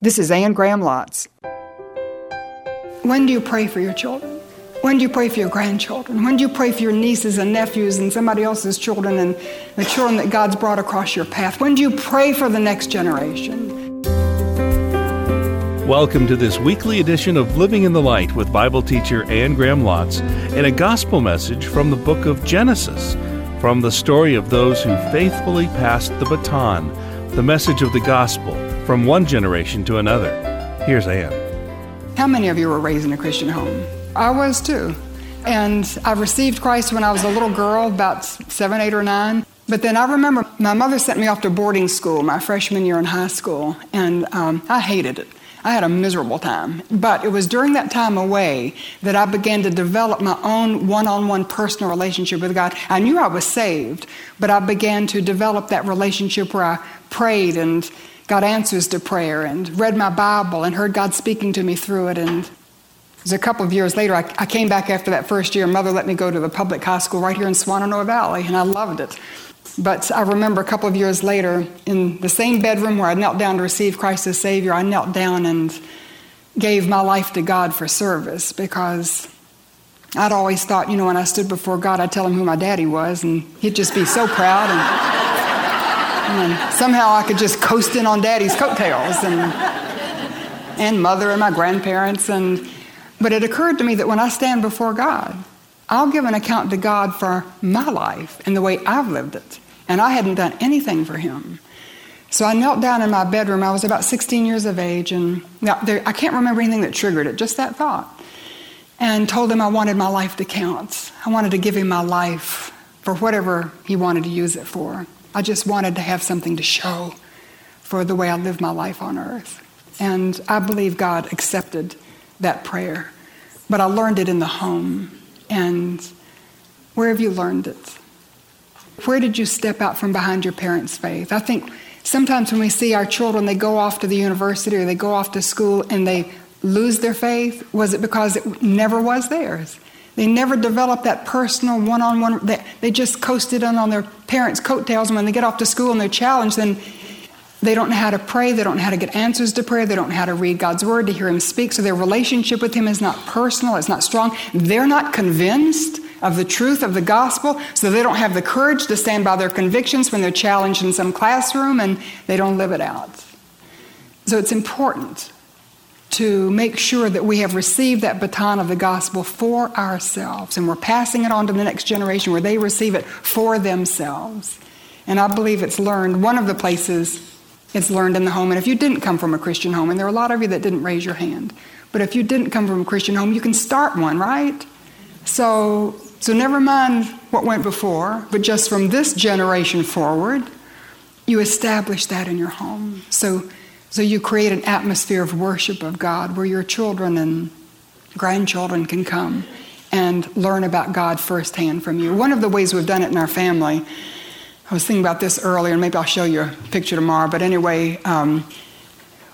This is Anne Graham Lotz. When do you pray for your children? When do you pray for your grandchildren? When do you pray for your nieces and nephews and somebody else's children and the children that God's brought across your path? When do you pray for the next generation? Welcome to this weekly edition of Living in the Light with Bible teacher Anne Graham Lotz and a gospel message from the book of Genesis, from the story of those who faithfully passed the baton, the message of the gospel from one generation to another. Here's Anne. How many of you were raised in a Christian home? I was too. And I received Christ when I was a little girl, about seven, eight, or nine. But then I remember my mother sent me off to boarding school my freshman year in high school, and um, I hated it. I had a miserable time. But it was during that time away that I began to develop my own one on one personal relationship with God. I knew I was saved, but I began to develop that relationship where I prayed and got answers to prayer and read my Bible and heard God speaking to me through it. And it was a couple of years later, I, I came back after that first year. Mother let me go to the public high school right here in Swannanoa Valley, and I loved it. But I remember a couple of years later, in the same bedroom where I knelt down to receive Christ as Savior, I knelt down and gave my life to God for service because I'd always thought, you know, when I stood before God, I'd tell him who my daddy was, and he'd just be so proud. And, and somehow I could just coast in on daddy's coattails and, and mother and my grandparents. And, but it occurred to me that when I stand before God, I'll give an account to God for my life and the way I've lived it. And I hadn't done anything for Him. So I knelt down in my bedroom. I was about 16 years of age, and there, I can't remember anything that triggered it, just that thought. And told him I wanted my life to count. I wanted to give him my life for whatever he wanted to use it for. I just wanted to have something to show for the way I live my life on earth. And I believe God accepted that prayer. But I learned it in the home. And where have you learned it? Where did you step out from behind your parents' faith? I think sometimes when we see our children, they go off to the university or they go off to school and they lose their faith, was it because it never was theirs? They never developed that personal one on one. They just coasted in on their parents' coattails. And when they get off to school and they're challenged, then they don't know how to pray. They don't know how to get answers to prayer. They don't know how to read God's word, to hear Him speak. So their relationship with Him is not personal, it's not strong. They're not convinced of the truth of the gospel, so they don't have the courage to stand by their convictions when they're challenged in some classroom and they don't live it out. So it's important to make sure that we have received that baton of the gospel for ourselves and we're passing it on to the next generation where they receive it for themselves. And I believe it's learned, one of the places it's learned in the home. And if you didn't come from a Christian home, and there are a lot of you that didn't raise your hand, but if you didn't come from a Christian home, you can start one, right? So, so never mind what went before, but just from this generation forward, you establish that in your home. So so you create an atmosphere of worship of God where your children and grandchildren can come and learn about God firsthand from you. One of the ways we've done it in our family, I was thinking about this earlier, and maybe I'll show you a picture tomorrow, but anyway, um,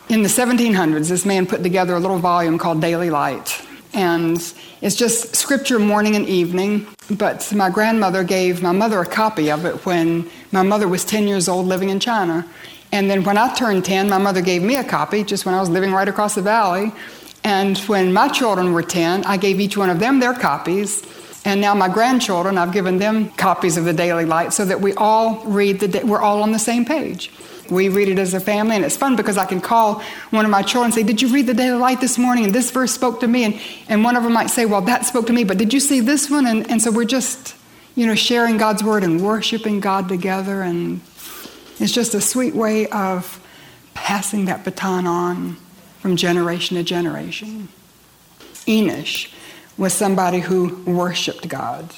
in the 1700s, this man put together a little volume called Daily Light. And it's just scripture morning and evening. But my grandmother gave my mother a copy of it when my mother was 10 years old living in China. And then when I turned 10, my mother gave me a copy just when I was living right across the valley. And when my children were 10, I gave each one of them their copies. And now my grandchildren, I've given them copies of the Daily Light so that we all read the, we're all on the same page. We read it as a family, and it's fun because I can call one of my children and say, Did you read the Daily Light this morning? And this verse spoke to me. And, and one of them might say, Well, that spoke to me, but did you see this one? And, and so we're just, you know, sharing God's word and worshiping God together and it's just a sweet way of passing that baton on from generation to generation. Enosh was somebody who worshiped God,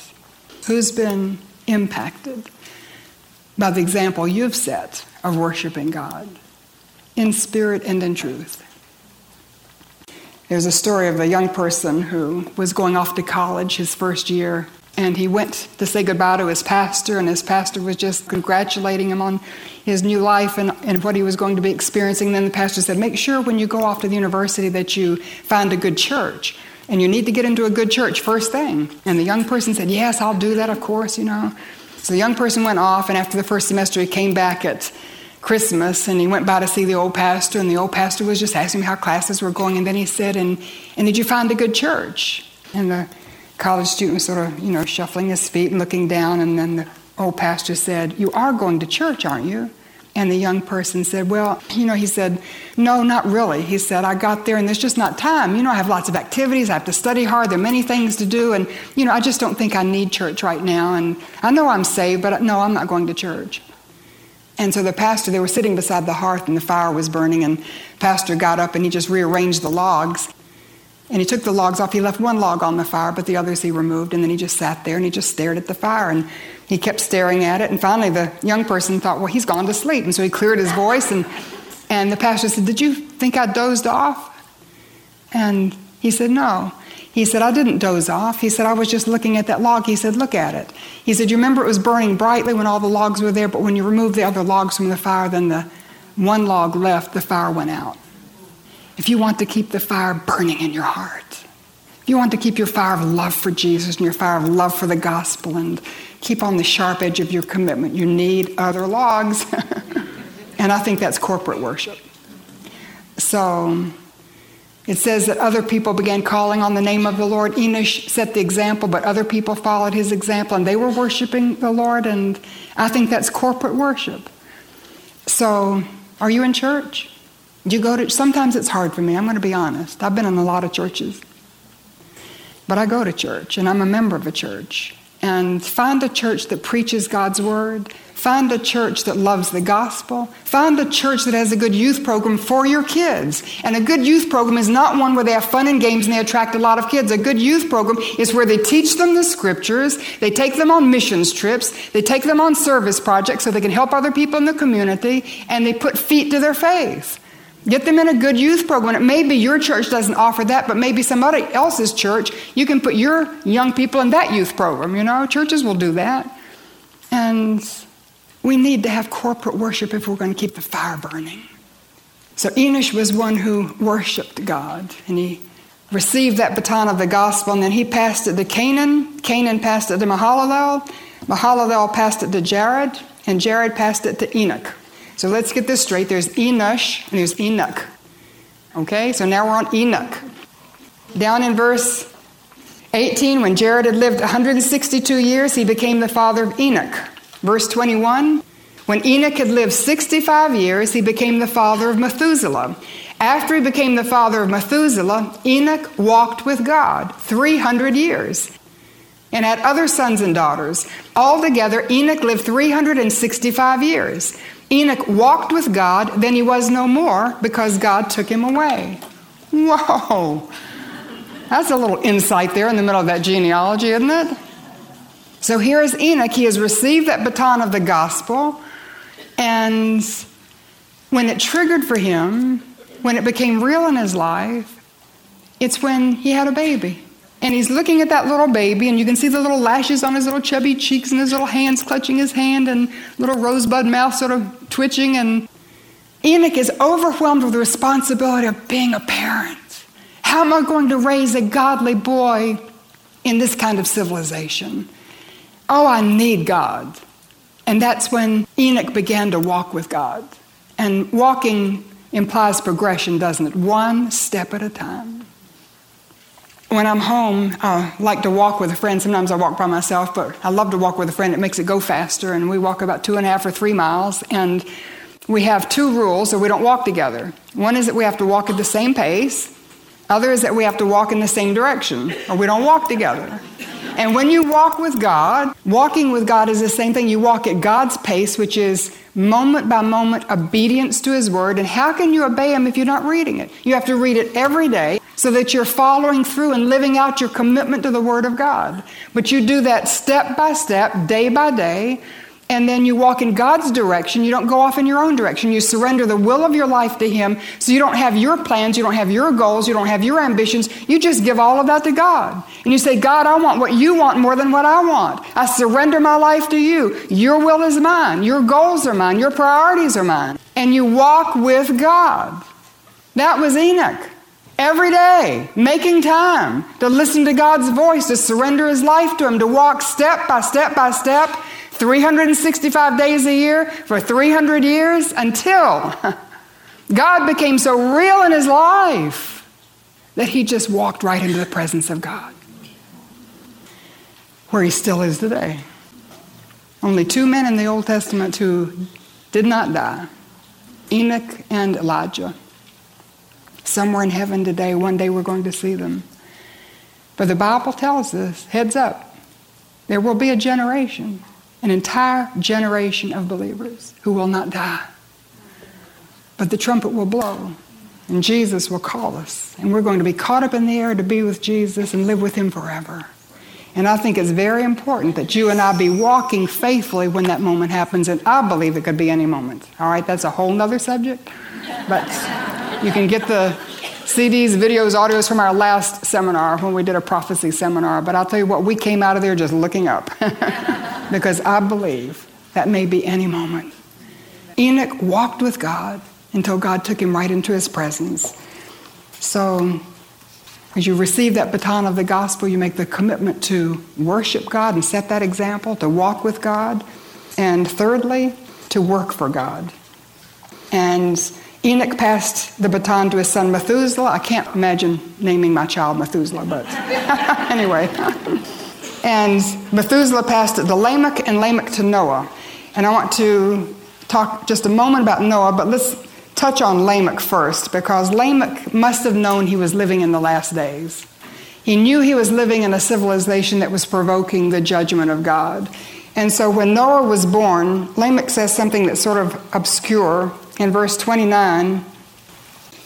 who's been impacted by the example you've set of worshiping God in spirit and in truth. There's a story of a young person who was going off to college his first year and he went to say goodbye to his pastor, and his pastor was just congratulating him on his new life and, and what he was going to be experiencing. And then the pastor said, Make sure when you go off to the university that you find a good church. And you need to get into a good church first thing. And the young person said, Yes, I'll do that, of course, you know. So the young person went off, and after the first semester, he came back at Christmas, and he went by to see the old pastor, and the old pastor was just asking him how classes were going, and then he said, "And and did you find a good church?" And the college student was sort of, you know, shuffling his feet and looking down, and then the old pastor said, "You are going to church, aren't you?" And the young person said, Well, you know, he said, No, not really. He said, I got there and there's just not time. You know, I have lots of activities. I have to study hard. There are many things to do. And, you know, I just don't think I need church right now. And I know I'm saved, but no, I'm not going to church. And so the pastor, they were sitting beside the hearth and the fire was burning. And pastor got up and he just rearranged the logs. And he took the logs off. He left one log on the fire, but the others he removed. And then he just sat there and he just stared at the fire. And he kept staring at it, and finally the young person thought, well, he's gone to sleep. And so he cleared his voice, and, and the pastor said, Did you think I dozed off? And he said, No. He said, I didn't doze off. He said, I was just looking at that log. He said, Look at it. He said, You remember it was burning brightly when all the logs were there, but when you removed the other logs from the fire, then the one log left, the fire went out. If you want to keep the fire burning in your heart, if you want to keep your fire of love for Jesus and your fire of love for the gospel and keep on the sharp edge of your commitment. You need other logs. and I think that's corporate worship. So it says that other people began calling on the name of the Lord. Enosh set the example, but other people followed his example and they were worshiping the Lord. And I think that's corporate worship. So, are you in church? You go to sometimes it's hard for me, I'm going to be honest. I've been in a lot of churches. But I go to church and I'm a member of a church and find a church that preaches God's word. Find a church that loves the gospel. Find a church that has a good youth program for your kids. And a good youth program is not one where they have fun and games and they attract a lot of kids. A good youth program is where they teach them the scriptures, they take them on missions trips, they take them on service projects so they can help other people in the community, and they put feet to their faith. Get them in a good youth program. It may your church doesn't offer that, but maybe somebody else's church, you can put your young people in that youth program. You know, churches will do that. And we need to have corporate worship if we're going to keep the fire burning. So Enosh was one who worshiped God, and he received that baton of the gospel, and then he passed it to Canaan. Canaan passed it to Mahalalel. Mahalalel passed it to Jared, and Jared passed it to Enoch. So let's get this straight. There's Enosh and there's Enoch. Okay, so now we're on Enoch. Down in verse 18, when Jared had lived 162 years, he became the father of Enoch. Verse 21, when Enoch had lived 65 years, he became the father of Methuselah. After he became the father of Methuselah, Enoch walked with God 300 years and had other sons and daughters. Altogether, Enoch lived 365 years. Enoch walked with God, then he was no more because God took him away. Whoa! That's a little insight there in the middle of that genealogy, isn't it? So here is Enoch. He has received that baton of the gospel, and when it triggered for him, when it became real in his life, it's when he had a baby. And he's looking at that little baby, and you can see the little lashes on his little chubby cheeks and his little hands clutching his hand and little rosebud mouth sort of twitching. And Enoch is overwhelmed with the responsibility of being a parent. How am I going to raise a godly boy in this kind of civilization? Oh, I need God. And that's when Enoch began to walk with God. And walking implies progression, doesn't it? One step at a time. When I'm home, I like to walk with a friend. Sometimes I walk by myself, but I love to walk with a friend. It makes it go faster. And we walk about two and a half or three miles. And we have two rules, or we don't walk together. One is that we have to walk at the same pace. Other is that we have to walk in the same direction, or we don't walk together. And when you walk with God, walking with God is the same thing. You walk at God's pace, which is moment by moment obedience to His Word. And how can you obey Him if you're not reading it? You have to read it every day so that you're following through and living out your commitment to the Word of God. But you do that step by step, day by day, and then you walk in God's direction. You don't go off in your own direction. You surrender the will of your life to Him so you don't have your plans, you don't have your goals, you don't have your ambitions. You just give all of that to God. And you say, God, I want what you want more than what I want. I surrender my life to you. Your will is mine. Your goals are mine. Your priorities are mine. And you walk with God. That was Enoch. Every day, making time to listen to God's voice, to surrender his life to Him, to walk step by step by step 365 days a year for 300 years until God became so real in his life that he just walked right into the presence of God, where he still is today. Only two men in the Old Testament who did not die Enoch and Elijah. Somewhere in heaven today, one day we're going to see them. But the Bible tells us heads up, there will be a generation, an entire generation of believers who will not die. But the trumpet will blow, and Jesus will call us, and we're going to be caught up in the air to be with Jesus and live with Him forever. And I think it's very important that you and I be walking faithfully when that moment happens, and I believe it could be any moment. All right, that's a whole nother subject. But you can get the CDs, videos, audios from our last seminar when we did a prophecy seminar. But I'll tell you what, we came out of there just looking up because I believe that may be any moment. Enoch walked with God until God took him right into his presence. So as you receive that baton of the gospel, you make the commitment to worship God and set that example, to walk with God, and thirdly, to work for God. And Enoch passed the baton to his son Methuselah. I can't imagine naming my child Methuselah, but anyway. and Methuselah passed it to Lamech and Lamech to Noah. And I want to talk just a moment about Noah, but let's touch on Lamech first because Lamech must have known he was living in the last days. He knew he was living in a civilization that was provoking the judgment of God. And so when Noah was born, Lamech says something that's sort of obscure. In verse 29,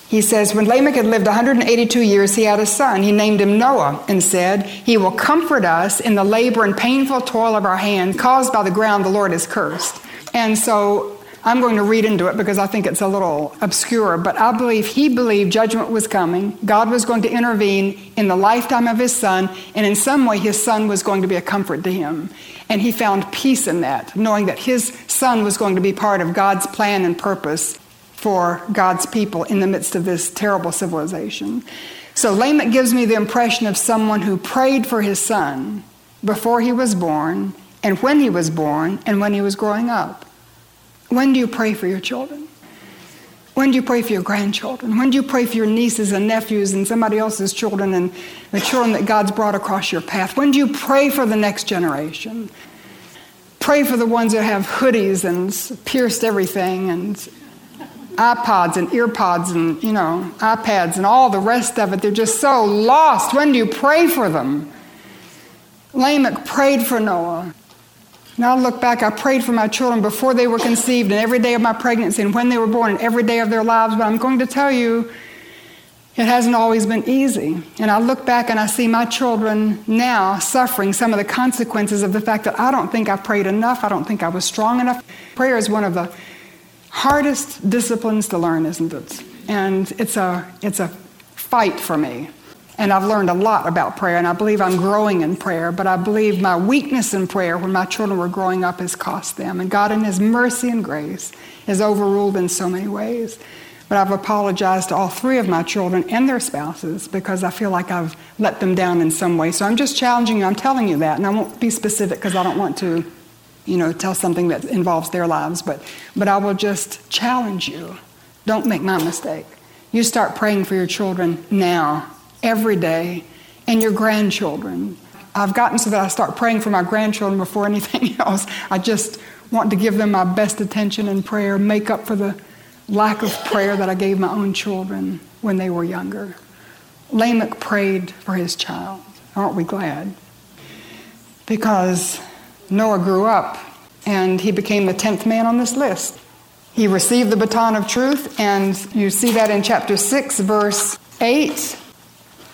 he says, When Lamech had lived 182 years, he had a son. He named him Noah and said, He will comfort us in the labor and painful toil of our hands caused by the ground the Lord has cursed. And so I'm going to read into it because I think it's a little obscure, but I believe he believed judgment was coming. God was going to intervene in the lifetime of his son, and in some way, his son was going to be a comfort to him. And he found peace in that, knowing that his son was going to be part of God's plan and purpose for God's people in the midst of this terrible civilization. So Lamech gives me the impression of someone who prayed for his son before he was born, and when he was born, and when he was growing up. When do you pray for your children? When do you pray for your grandchildren? When do you pray for your nieces and nephews and somebody else's children and the children that God's brought across your path? When do you pray for the next generation? Pray for the ones that have hoodies and pierced everything and iPods and earpods and, you know, iPads and all the rest of it. They're just so lost. When do you pray for them? Lamech prayed for Noah. Now I look back, I prayed for my children before they were conceived and every day of my pregnancy and when they were born and every day of their lives, but I'm going to tell you, it hasn't always been easy. And I look back and I see my children now suffering some of the consequences of the fact that I don't think I prayed enough. I don't think I was strong enough. Prayer is one of the hardest disciplines to learn, isn't it? And it's a, it's a fight for me. And I've learned a lot about prayer, and I believe I'm growing in prayer, but I believe my weakness in prayer when my children were growing up has cost them. And God, in His mercy and grace, has overruled in so many ways. But I've apologized to all three of my children and their spouses because I feel like I've let them down in some way. So I'm just challenging you, I'm telling you that, and I won't be specific because I don't want to, you know, tell something that involves their lives, but, but I will just challenge you. Don't make my mistake. You start praying for your children now every day and your grandchildren. I've gotten so that I start praying for my grandchildren before anything else. I just want to give them my best attention and prayer, make up for the lack of prayer that I gave my own children when they were younger. Lamech prayed for his child. Aren't we glad? Because Noah grew up and he became the 10th man on this list. He received the baton of truth, and you see that in chapter 6, verse 8.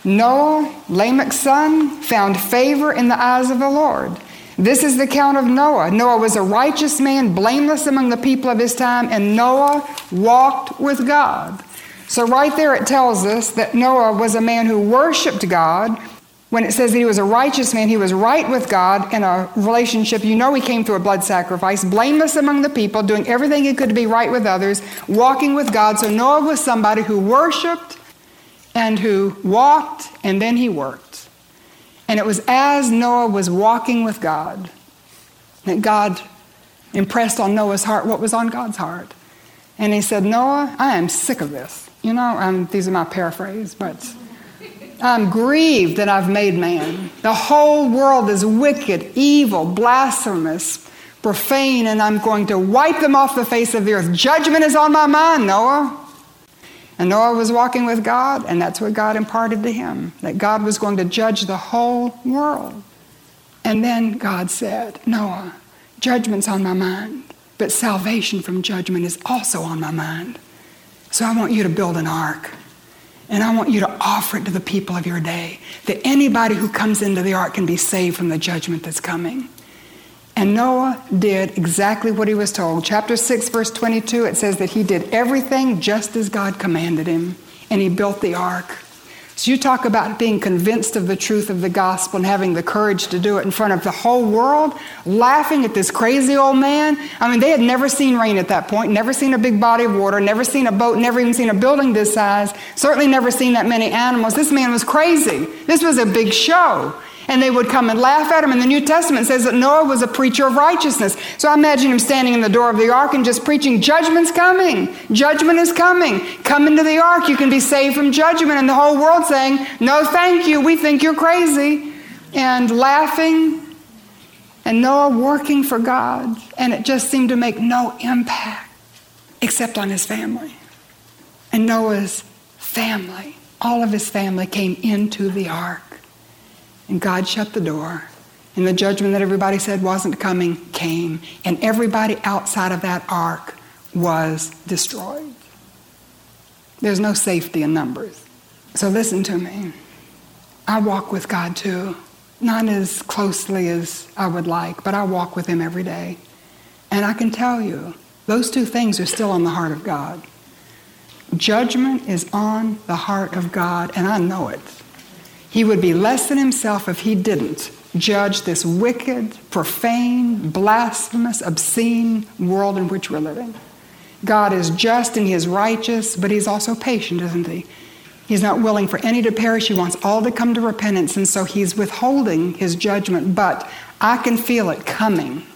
Noah, Lamech's son, found favor in the eyes of the Lord. This is the account of Noah. Noah was a righteous man, blameless among the people of his time, and Noah walked with God. So, right there, it tells us that Noah was a man who worshiped God. When it says that he was a righteous man, he was right with God in a relationship. You know, he came through a blood sacrifice, blameless among the people, doing everything he could to be right with others, walking with God. So, Noah was somebody who worshiped and who walked and then he worked. And it was as Noah was walking with God that God impressed on Noah's heart what was on God's heart. And he said, Noah, I am sick of this. You know, um, these are my paraphrase, but I'm grieved that I've made man. The whole world is wicked, evil, blasphemous, profane, and I'm going to wipe them off the face of the earth. Judgment is on my mind, Noah. And Noah was walking with God, and that's what God imparted to him that God was going to judge the whole world. And then God said, Noah, judgment's on my mind, but salvation from judgment is also on my mind. So I want you to build an ark. And I want you to offer it to the people of your day that anybody who comes into the ark can be saved from the judgment that's coming. And Noah did exactly what he was told. Chapter 6, verse 22, it says that he did everything just as God commanded him, and he built the ark. So you talk about being convinced of the truth of the gospel and having the courage to do it in front of the whole world, laughing at this crazy old man. I mean, they had never seen rain at that point, never seen a big body of water, never seen a boat, never even seen a building this size, certainly never seen that many animals. This man was crazy. This was a big show and they would come and laugh at him. And the New Testament says that Noah was a preacher of righteousness. So I imagine him standing in the door of the ark and just preaching, Judgment's coming. Judgment is coming. Come into the ark. You can be saved from judgment. And the whole world saying, No, thank you. We think you're crazy. And laughing. And Noah working for God. And it just seemed to make no impact except on his family. And Noah's family, all of his family came into the ark. And God shut the door. And the judgment that everybody said wasn't coming came. And everybody outside of that ark was destroyed. There's no safety in numbers. So listen to me. I walk with God too. Not as closely as I would like, but I walk with Him every day. And I can tell you, those two things are still on the heart of God. Judgment is on the heart of God, and I know it. He would be less than himself if he didn't judge this wicked, profane, blasphemous, obscene world in which we're living. God is just and He is righteous, but He's also patient, isn't He? He's not willing for any to perish. He wants all to come to repentance, and so He's withholding His judgment. But I can feel it coming.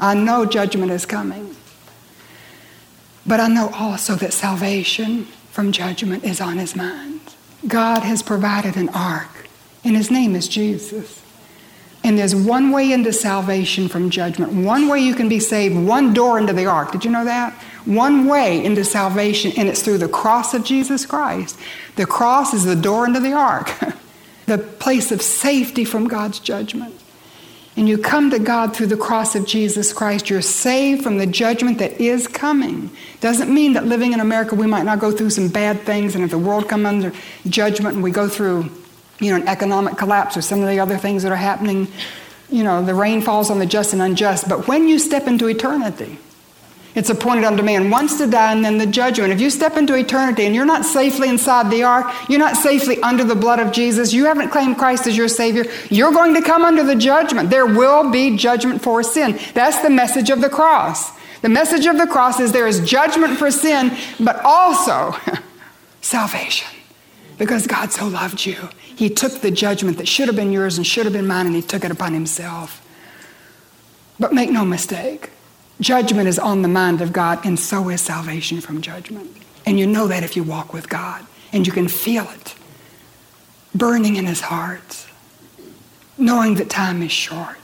I know judgment is coming. But I know also that salvation from judgment is on His mind. God has provided an ark, and his name is Jesus. And there's one way into salvation from judgment, one way you can be saved, one door into the ark. Did you know that? One way into salvation, and it's through the cross of Jesus Christ. The cross is the door into the ark, the place of safety from God's judgment and you come to God through the cross of Jesus Christ, you're saved from the judgment that is coming. Doesn't mean that living in America we might not go through some bad things, and if the world comes under judgment and we go through, you know, an economic collapse or some of the other things that are happening, you know, the rain falls on the just and unjust. But when you step into eternity, it's appointed unto man once to die and then the judgment. If you step into eternity and you're not safely inside the ark, you're not safely under the blood of Jesus, you haven't claimed Christ as your Savior, you're going to come under the judgment. There will be judgment for sin. That's the message of the cross. The message of the cross is there is judgment for sin, but also salvation. Because God so loved you, He took the judgment that should have been yours and should have been mine, and He took it upon Himself. But make no mistake, Judgment is on the mind of God, and so is salvation from judgment. And you know that if you walk with God, and you can feel it burning in his heart, knowing that time is short.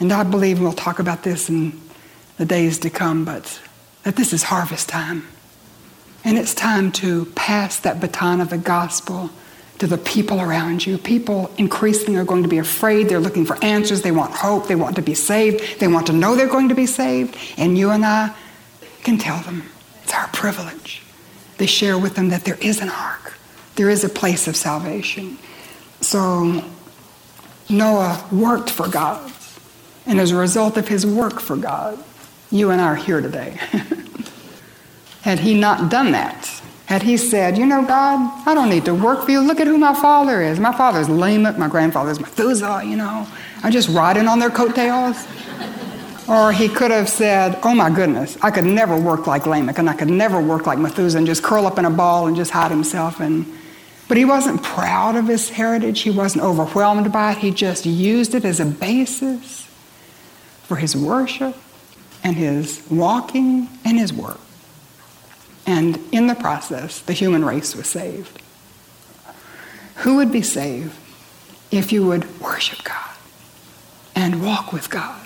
And I believe, and we'll talk about this in the days to come, but that this is harvest time. And it's time to pass that baton of the gospel to the people around you. People increasingly are going to be afraid. They're looking for answers. They want hope. They want to be saved. They want to know they're going to be saved. And you and I can tell them it's our privilege. to share with them that there is an ark, there is a place of salvation. So Noah worked for God. And as a result of his work for God, you and I are here today. Had he not done that, had he said, You know, God, I don't need to work for you. Look at who my father is. My father's Lamech, my grandfather's Methuselah, you know. I'm just riding on their coattails. Or he could have said, Oh my goodness, I could never work like Lamech and I could never work like Methuselah and just curl up in a ball and just hide himself. And, but he wasn't proud of his heritage. He wasn't overwhelmed by it. He just used it as a basis for his worship and his walking and his work. And in the process, the human race was saved. Who would be saved if you would worship God and walk with God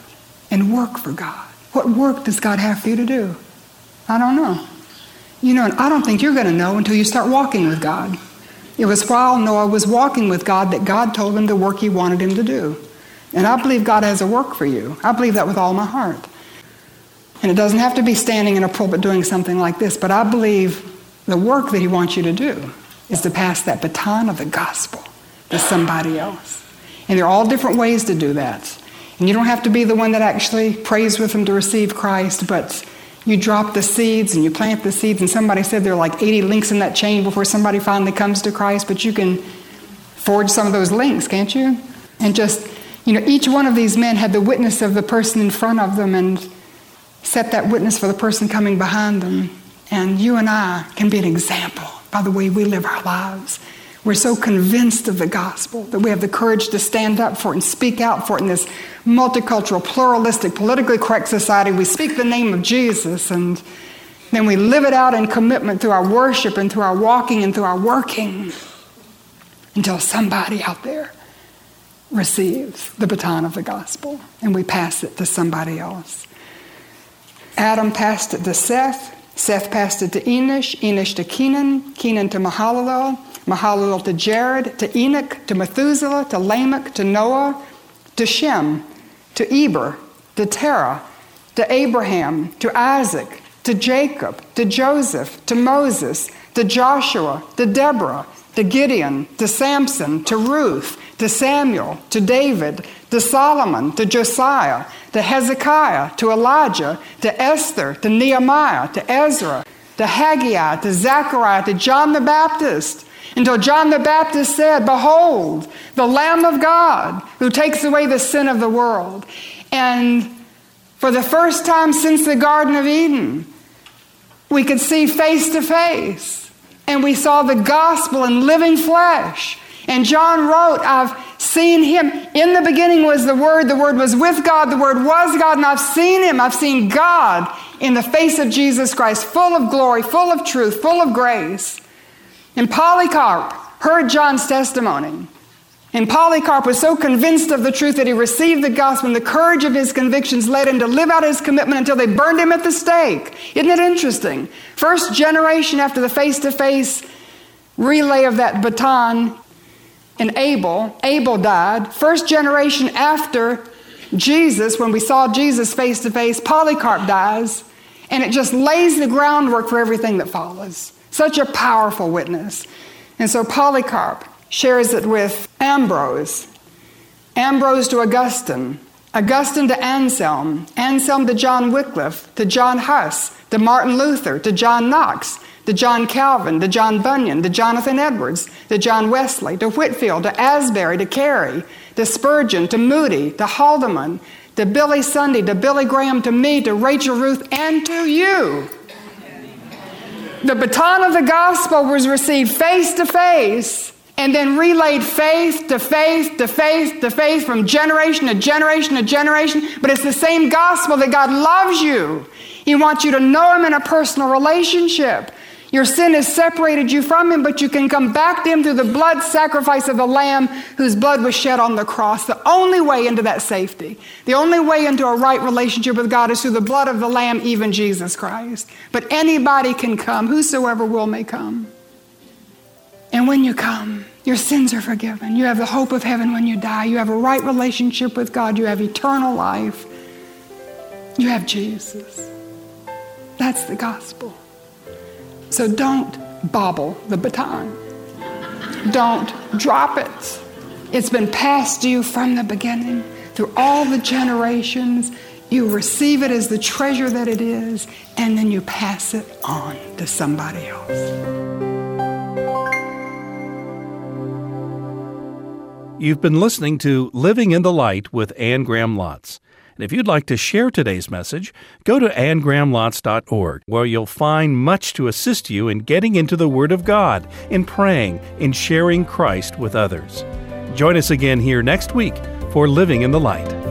and work for God? What work does God have for you to do? I don't know. You know, and I don't think you're going to know until you start walking with God. It was while Noah was walking with God that God told him the work he wanted him to do. And I believe God has a work for you. I believe that with all my heart. And it doesn't have to be standing in a pulpit doing something like this, but I believe the work that he wants you to do is to pass that baton of the gospel to somebody else. And there are all different ways to do that. And you don't have to be the one that actually prays with them to receive Christ, but you drop the seeds and you plant the seeds. And somebody said there are like 80 links in that chain before somebody finally comes to Christ, but you can forge some of those links, can't you? And just, you know, each one of these men had the witness of the person in front of them and set that witness for the person coming behind them. And you and I can be an example by the way we live our lives. We're so convinced of the gospel that we have the courage to stand up for it and speak out for it in this multicultural, pluralistic, politically correct society. We speak the name of Jesus and then we live it out in commitment through our worship and through our walking and through our working until somebody out there receives the baton of the gospel and we pass it to somebody else. Adam passed it to Seth. Seth passed it to Enosh, Enosh to Kenan, Kenan to Mahalalel, Mahalalel to Jared, to Enoch, to Methuselah, to Lamech, to Noah, to Shem, to Eber, to Terah, to Abraham, to Isaac, to Jacob, to Joseph, to Moses, to Joshua, to Deborah, to Gideon, to Samson, to Ruth, to Samuel, to David, to Solomon, to Josiah, to Hezekiah, to Elijah, to Esther, to Nehemiah, to Ezra, to Haggai, to Zechariah, to John the Baptist, until John the Baptist said, Behold, the Lamb of God who takes away the sin of the world. And for the first time since the Garden of Eden, we could see face to face. And we saw the gospel in living flesh. And John wrote, I've seen him. In the beginning was the Word, the Word was with God, the Word was God, and I've seen him. I've seen God in the face of Jesus Christ, full of glory, full of truth, full of grace. And Polycarp heard John's testimony. And Polycarp was so convinced of the truth that he received the gospel, and the courage of his convictions led him to live out his commitment until they burned him at the stake. Isn't it interesting? First generation after the face to face relay of that baton, and Abel. Abel died. First generation after Jesus, when we saw Jesus face to face, Polycarp dies. And it just lays the groundwork for everything that follows. Such a powerful witness. And so Polycarp shares it with Ambrose, Ambrose to Augustine, Augustine to Anselm, Anselm to John Wycliffe, to John Huss, to Martin Luther, to John Knox, to John Calvin, to John Bunyan, to Jonathan Edwards, to John Wesley, to Whitefield, to Asbury, to Carey, to Spurgeon, to Moody, to Haldeman, to Billy Sunday, to Billy Graham, to me, to Rachel Ruth, and to you. The baton of the gospel was received face to face and then relayed faith to faith to faith to faith from generation to generation to generation. But it's the same gospel that God loves you. He wants you to know Him in a personal relationship. Your sin has separated you from Him, but you can come back to Him through the blood sacrifice of the Lamb whose blood was shed on the cross. The only way into that safety, the only way into a right relationship with God is through the blood of the Lamb, even Jesus Christ. But anybody can come, whosoever will may come. And when you come, your sins are forgiven. You have the hope of heaven when you die. You have a right relationship with God. You have eternal life. You have Jesus. That's the gospel. So don't bobble the baton. Don't drop it. It's been passed to you from the beginning through all the generations. You receive it as the treasure that it is, and then you pass it on to somebody else. You've been listening to Living in the Light with Anne Graham Lotz. And if you'd like to share today's message, go to annegrahamlotz.org, where you'll find much to assist you in getting into the Word of God, in praying, in sharing Christ with others. Join us again here next week for Living in the Light.